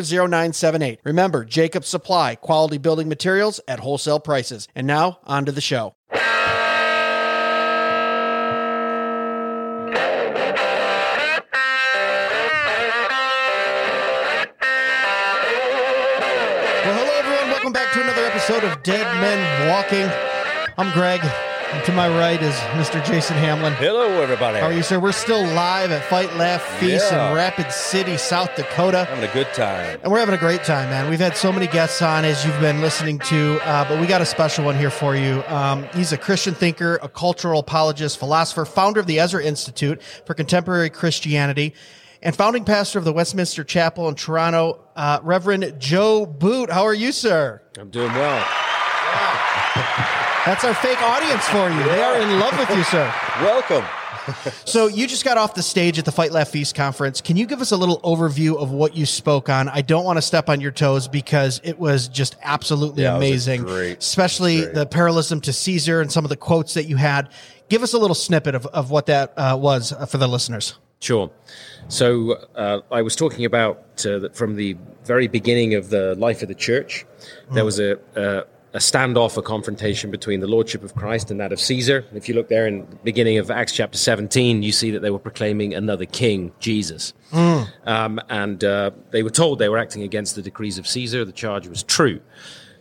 0978. Remember, Jacob Supply, quality building materials at wholesale prices. And now, on to the show. Well, hello, everyone. Welcome back to another episode of Dead Men Walking. I'm Greg. And to my right is Mr. Jason Hamlin. Hello, everybody. How are you, sir? We're still live at Fight, Laugh, Feast Yeah. in Rapid City, South Dakota. Having a good time. And we're having a great time, man. We've had so many guests on, as you've been listening to, uh, but we got a special one here for you. Um, he's a Christian thinker, a cultural apologist, philosopher, founder of the Ezra Institute for Contemporary Christianity, and founding pastor of the Westminster Chapel in Toronto, uh, Reverend Joe Boot. How are you, sir? I'm doing well. That's our fake audience for you. They are in love with you, sir. Welcome. So you just got off the stage at the Fight Laugh Feast conference. Can you give us a little overview of what you spoke on? I don't want to step on your toes because it was just absolutely Yeah, it was a amazing, great- especially great. the parallelism to Caesar and some of the quotes that you had. Give us a little snippet of, of what that uh, was uh, for the listeners. Sure. So uh, I was talking about uh, that from the very beginning of the life of the church, there was a, a standoff, a confrontation between the lordship of Christ and that of Caesar. If you look there in the beginning of Acts chapter 17, you see that they were proclaiming another king, Jesus. Um, and uh, they were told they were acting against the decrees of Caesar. The charge was true.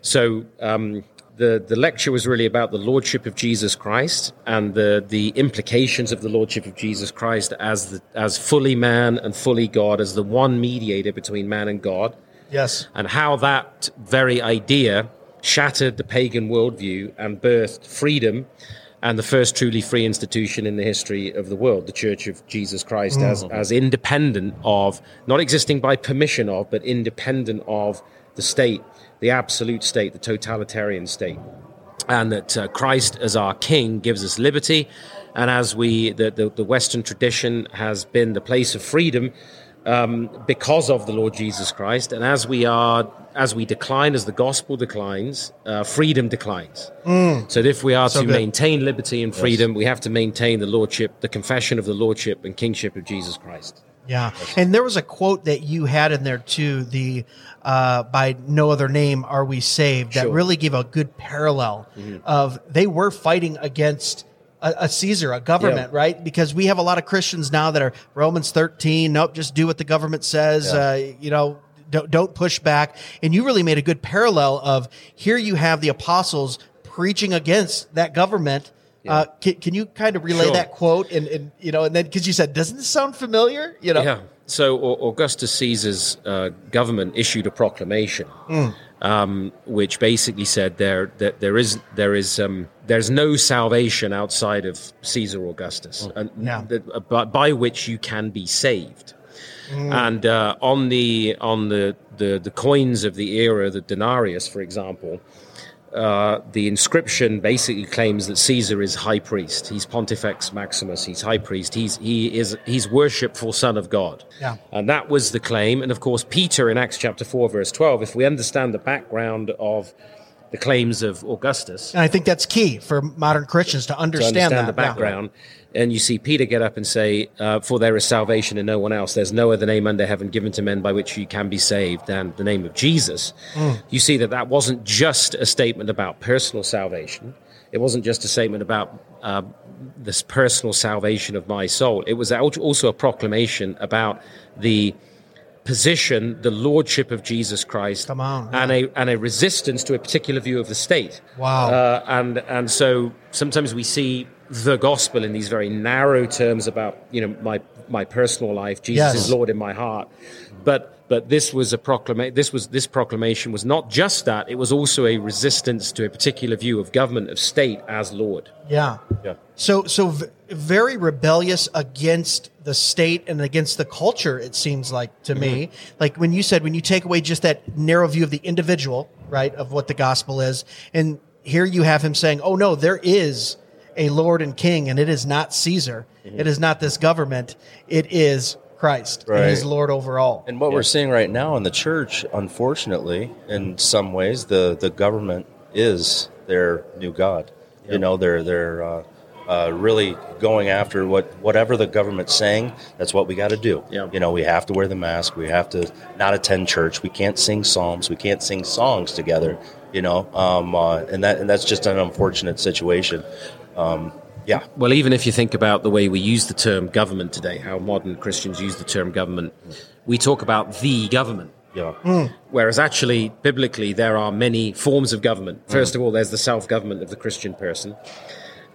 So um, the the lecture was really about the lordship of Jesus Christ and the the implications of the lordship of Jesus Christ as the, as fully man and fully God, as the one mediator between man and God, Yes. and how that very idea shattered the pagan worldview and birthed freedom. And the first truly free institution in the history of the world, the Church of Jesus Christ, as, as independent of, not existing by permission of, but independent of the state, the absolute state, the totalitarian state and that uh, Christ as our King gives us liberty, And as we, the, the, the Western tradition has been the place of freedom um, because of the Lord Jesus Christ. And as we are, as we decline, as the gospel declines, uh, freedom declines. So if we are So to good. maintain liberty and freedom, we have to maintain the lordship, the confession of the lordship and kingship of Jesus Christ. Yeah, and there was a quote that you had in there too. The uh, by no other name are we saved. That Sure. really gave a good parallel of they were fighting against a, Caesar, a government, Yeah. right? Because we have a lot of Christians now that are Romans thirteen. Nope, just do what the government says. Uh, you know. Don't, don't push back. And you really made a good parallel of here you have the apostles preaching against that government. Uh, can, can you kind of relay Sure. that quote and, and you know and then because you said doesn't this sound familiar you know Yeah. So Augustus Caesar's uh, government issued a proclamation, Hmm. um, which basically said there that there is there is um, there's no salvation outside of Caesar Augustus, and. Yeah. that, uh, by, by which you can be saved. Hmm. And uh, on the on the, the the coins of the era, the denarius, for example, uh, the inscription basically claims that Caesar is high priest. He's Pontifex Maximus. He's high priest. He's he is he's worshipful son of God. Yeah. And that was the claim. And of course, Peter in Acts chapter four, verse twelve. If we understand the background of the claims of Augustus, And I think that's key for modern Christians to to understand, understand that. the background, and you see Peter get up and say, uh, "For there is salvation in no one else. There's no other name under heaven given to men by which you can be saved than the name of Jesus." You see that that wasn't just a statement about personal salvation. It wasn't just a statement about uh, this personal salvation of my soul. It was also a proclamation about the position, the lordship of Jesus Christ, on, and a and a resistance to a particular view of the state. Wow. Uh, and and so sometimes we see the gospel in these very narrow terms about you know my my personal life. Jesus Yes. is Lord in my heart, but. But this was a proclamation. This was this proclamation was not just that; it was also a resistance to a particular view of government of state as Lord. Yeah. Yeah. So, so v- very rebellious against the state and against the culture. It seems like to me, mm-hmm. like when you said when you take away just that narrow view of the individual, right, of what the gospel is, and here you have him saying, "Oh no, there is a Lord and King, and it is not Caesar. Mm-hmm. It is not this government. It is Christ. and Right. He's Lord over all." And what we're seeing right now in the church, unfortunately, in some ways, the, the government is their new god. You know, they're they're uh, uh, really going after what whatever the government's saying. That's what we got to do. Yeah. You know, we have to wear the mask. We have to not attend church. We can't sing psalms. We can't sing songs together. You know, um, uh, and that and that's just an unfortunate situation. Um, yeah. Well, even if you think about the way we use the term government today, how modern Christians use the term government, we talk about the government. Yeah. Whereas actually, biblically, there are many forms of government. First of all, there's the self government of the Christian person.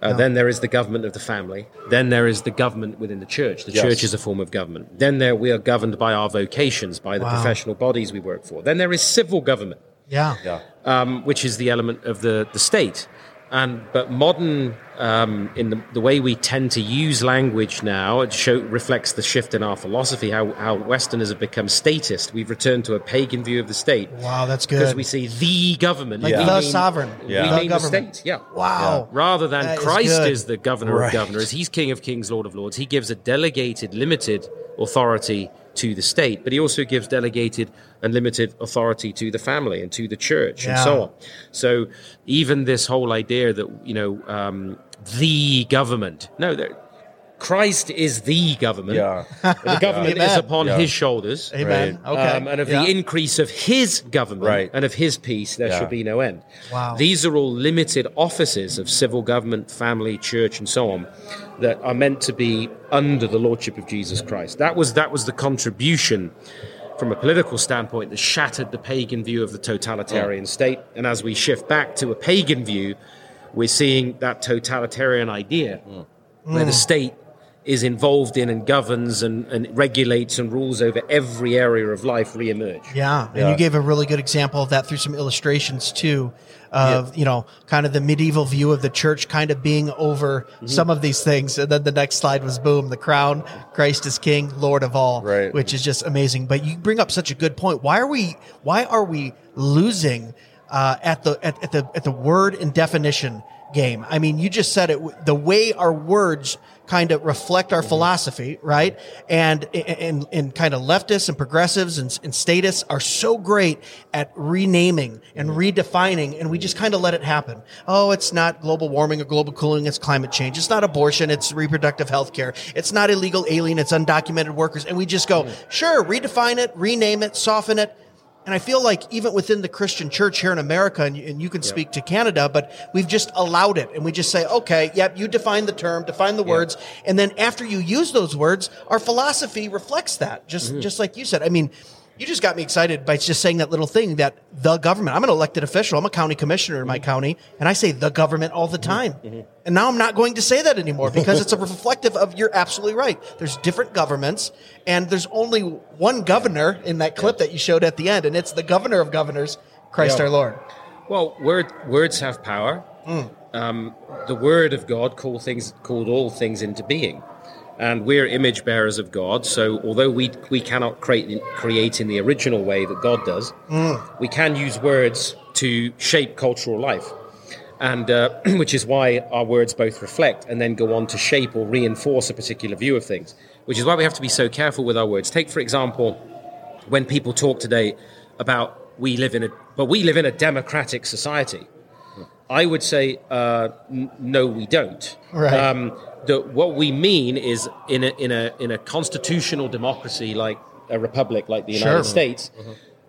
Uh, Then there is the government of the family. Then there is the government within the church. The Yes. church is a form of government. Then there we are governed by our vocations, by the Wow. professional bodies we work for. Then there is civil government Yeah. Yeah. um, which is the element of the, the state. And but modern, um, in the, the way we tend to use language now, it show, reflects the shift in our philosophy. How how Westerners have become statist. We've returned to a pagan view of the state Wow, that's good. because we see the government, like we the mean- sovereign, Yeah. we the mean the government. state. Yeah. Wow. Rather than That is Christ good. is, the governor Right. of governors, he's King of kings, Lord of lords. He gives a delegated, limited authority to the state, but he also gives delegated and limited authority to the family and to the church and so on. So even this whole idea that you know um, the government, no, there- Christ is the government. Yeah. The government Amen. is upon Yeah. his shoulders. Amen. Right. Okay. Um, and of Yeah. the increase of his government Right. and of his peace, there Yeah. shall be no end. Wow. These are all limited offices of civil government, family, church, and so on that are meant to be under the lordship of Jesus Christ. That was that was the contribution from a political standpoint that shattered the pagan view of the totalitarian mm. state. And as we shift back to a pagan view, we're seeing that totalitarian idea mm. where the mm. state is involved in and governs and, and regulates and rules over every area of life re-emerge. Yeah, and Yeah. you gave a really good example of that through some illustrations too, of you know, kind of the medieval view of the church kind of being over Mm-hmm. some of these things, and then the next slide was boom, the crown, Christ is King, Lord of all, Right. which is just amazing. But you bring up such a good point. Why are we? Why are we losing uh, at the at, at the at the word and definition? game. I mean, you just said it. The way our words kind of reflect our mm-hmm. philosophy, right? And and, and kind of leftists and progressives and, and statists are so great at renaming and mm-hmm. redefining, and we just kind of let it happen. Oh, it's not global warming or global cooling; it's climate change. It's not abortion; it's reproductive health care. It's not illegal alien; it's undocumented workers. And we just go, mm. sure, redefine it, rename it, soften it. And I feel like even within the Christian church here in America, and you, and you can speak to Canada, but we've just allowed it. And we just say, okay, yep, you define the term, define the words. And then after you use those words, our philosophy reflects that, just, mm-hmm. just like you said. I mean, you just got me excited by just saying that little thing that the government, I'm an elected official, I'm a county commissioner in my mm-hmm. county, and I say the government all the mm-hmm. time. Mm-hmm. And now I'm not going to say that anymore because it's a reflective of you're absolutely right. There's different governments, and there's only one governor in that clip that you showed at the end, and it's the governor of governors, Christ Yeah. our Lord. Well, word, words have power. Mm. Um, the word of God called things called all things into being, and we're image bearers of God. So, although we we cannot create create in the original way that God does, we can use words to shape cultural life, and uh, which is why our words both reflect and then go on to shape or reinforce a particular view of things. Which is why we have to be so careful with our words. Take, for example, when people talk today about we live in a but we live in a democratic society i would say uh, n- no we don't Right. um, the, what we mean is in a, in a in a constitutional democracy like a republic like the united Sure. states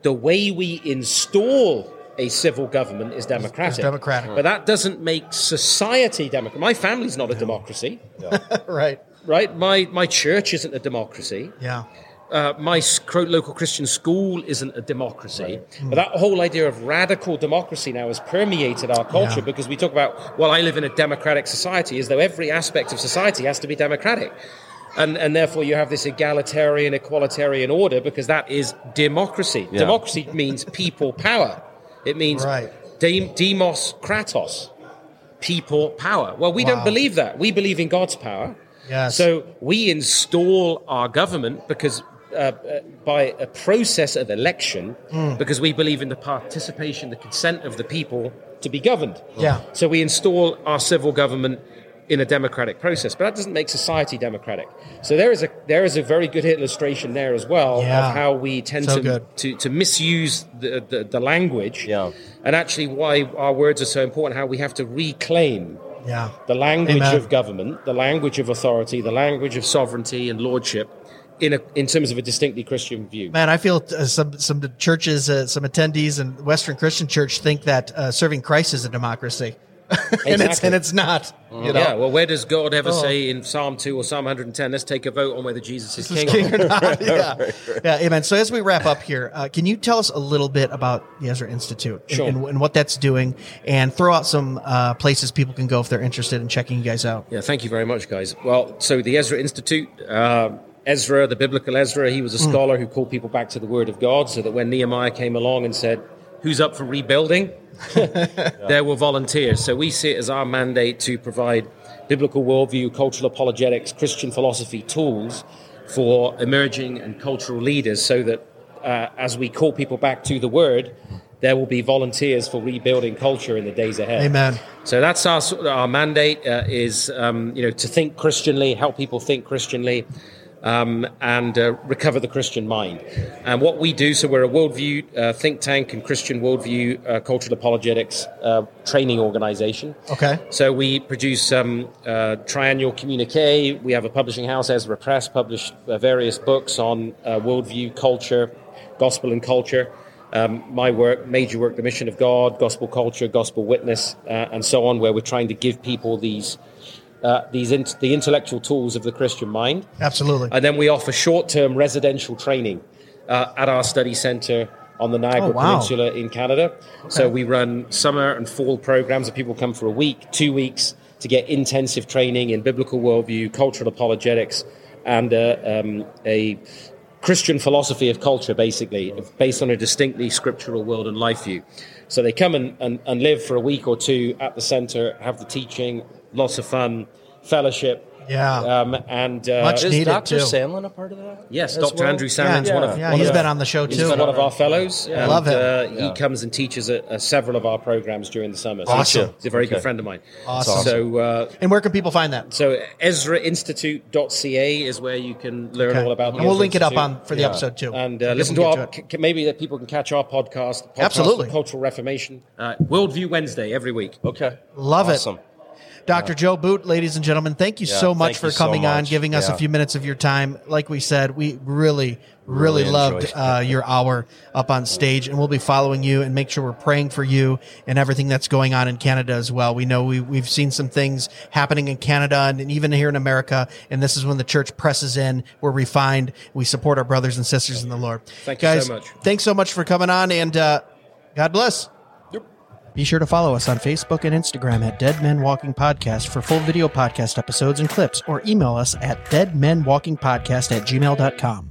the way we install a civil government is democratic. democratic. but that doesn't make society democratic. My family's not a democracy, right. right? My my church isn't a democracy Yeah. Uh, my local Christian school isn't a democracy. But that whole idea of radical democracy now has permeated our culture Yeah. because we talk about, well, I live in a democratic society, as though every aspect of society has to be democratic. And, and therefore, you have this egalitarian, equalitarian order because that is democracy. Yeah. Democracy means people power. It means Right. de- demos kratos, people power. Well, we Wow. don't believe that. We believe in God's power. Yes. So we install our government because uh, uh, by a process of election, Hmm. because we believe in the participation, the consent of the people to be governed. Yeah. So we install our civil government in a democratic process, but that doesn't make society democratic. So there is a there is a very good illustration there as well Yeah. of how we tend So to, to to misuse the, the the language, Yeah. and actually why our words are so important. How we have to reclaim Yeah. the language Amen. of government, the language of authority, the language of sovereignty and lordship in, a, in terms of a distinctly Christian view. Man, I feel uh, some some churches, uh, some attendees in Western Christian Church think that uh, serving Christ is a democracy, and it's and it's not. You know, Yeah, well, where does God ever Oh. say in Psalm 2 or Psalm 110, let's take a vote on whether Jesus is Is king? king or not? yeah, yeah, amen. So as we wrap up here, uh, can you tell us a little bit about the Ezra Institute and, Sure. and, and what that's doing, and throw out some uh, places people can go if they're interested in checking you guys out? Yeah, thank you very much, guys. Well, so the Ezra Institute, uh, Ezra, the biblical Ezra, he was a scholar who called people back to the Word of God so that when Nehemiah came along and said, Who's up for rebuilding? there were volunteers. So we see it as our mandate to provide biblical worldview, cultural apologetics, Christian philosophy tools for emerging and cultural leaders so that uh, as we call people back to the Word, there will be volunteers for rebuilding culture in the days ahead. Amen. So that's our our mandate uh, is um, you know to think Christianly, help people think Christianly, um, and uh, recover the Christian mind. And what we do, so we're a worldview uh, think tank and Christian worldview uh, cultural apologetics uh, training organization. Okay. So we produce um, uh, triannual communique. We have a publishing house, Ezra Press, published uh, various books on uh, worldview, culture, gospel and culture. Um, my work, major work, the mission of God, gospel culture, gospel witness, uh, and so on, where we're trying to give people these uh, these int- the intellectual tools of the Christian mind. Absolutely. And then we offer short-term residential training uh, at our study center on the Niagara Oh, wow. Peninsula in Canada. So we run summer and fall programs that people come for a week, two weeks to get intensive training in biblical worldview, cultural apologetics, and uh, um, a Christian philosophy of culture, basically, based on a distinctly scriptural world and life view. So they come and, and, and live for a week or two at the center, have the teaching, lots of fun, fellowship, Yeah. Um, and uh, Much Is needed, Dr. too. Sandlin a part of that? yes, Dr. well? Andrew Yeah, Sandlin's one of yeah, one he's of- been on the show He's too. one of our fellows. and, Love him. Uh, he comes and teaches at uh, several of our programs during the summer. So Awesome. He's a very Okay. good friend of mine. Awesome. So, uh, And where can people find that? so EzraInstitute.ca is where you can learn Okay. all about. the and we'll Ezra link it up on for the Yeah. episode too. And uh, People listen to our, it. c- maybe that people can catch our podcast, podcast Absolutely. Cultural Reformation, uh, Worldview Wednesday every week. Okay. Love it. awesome. Dr. Joe Boot, ladies and gentlemen, thank you Yeah, so much for you so coming on, giving us a few minutes of your time. Like we said, we really, really, Really loved uh, your hour up on stage, and we'll be following you and make sure we're praying for you and everything that's going on in Canada as well. We know we, we've seen some things happening in Canada and, and even here in America, and this is when the church presses in. We're refined. We support our brothers and sisters in the Lord. Thank you so Guys, much. Thanks so much for coming on, and uh, God bless. Be sure to follow us on Facebook and Instagram at Dead Men Walking Podcast for full video podcast episodes and clips, or email us at deadmenwalkingpodcast at gmail.com.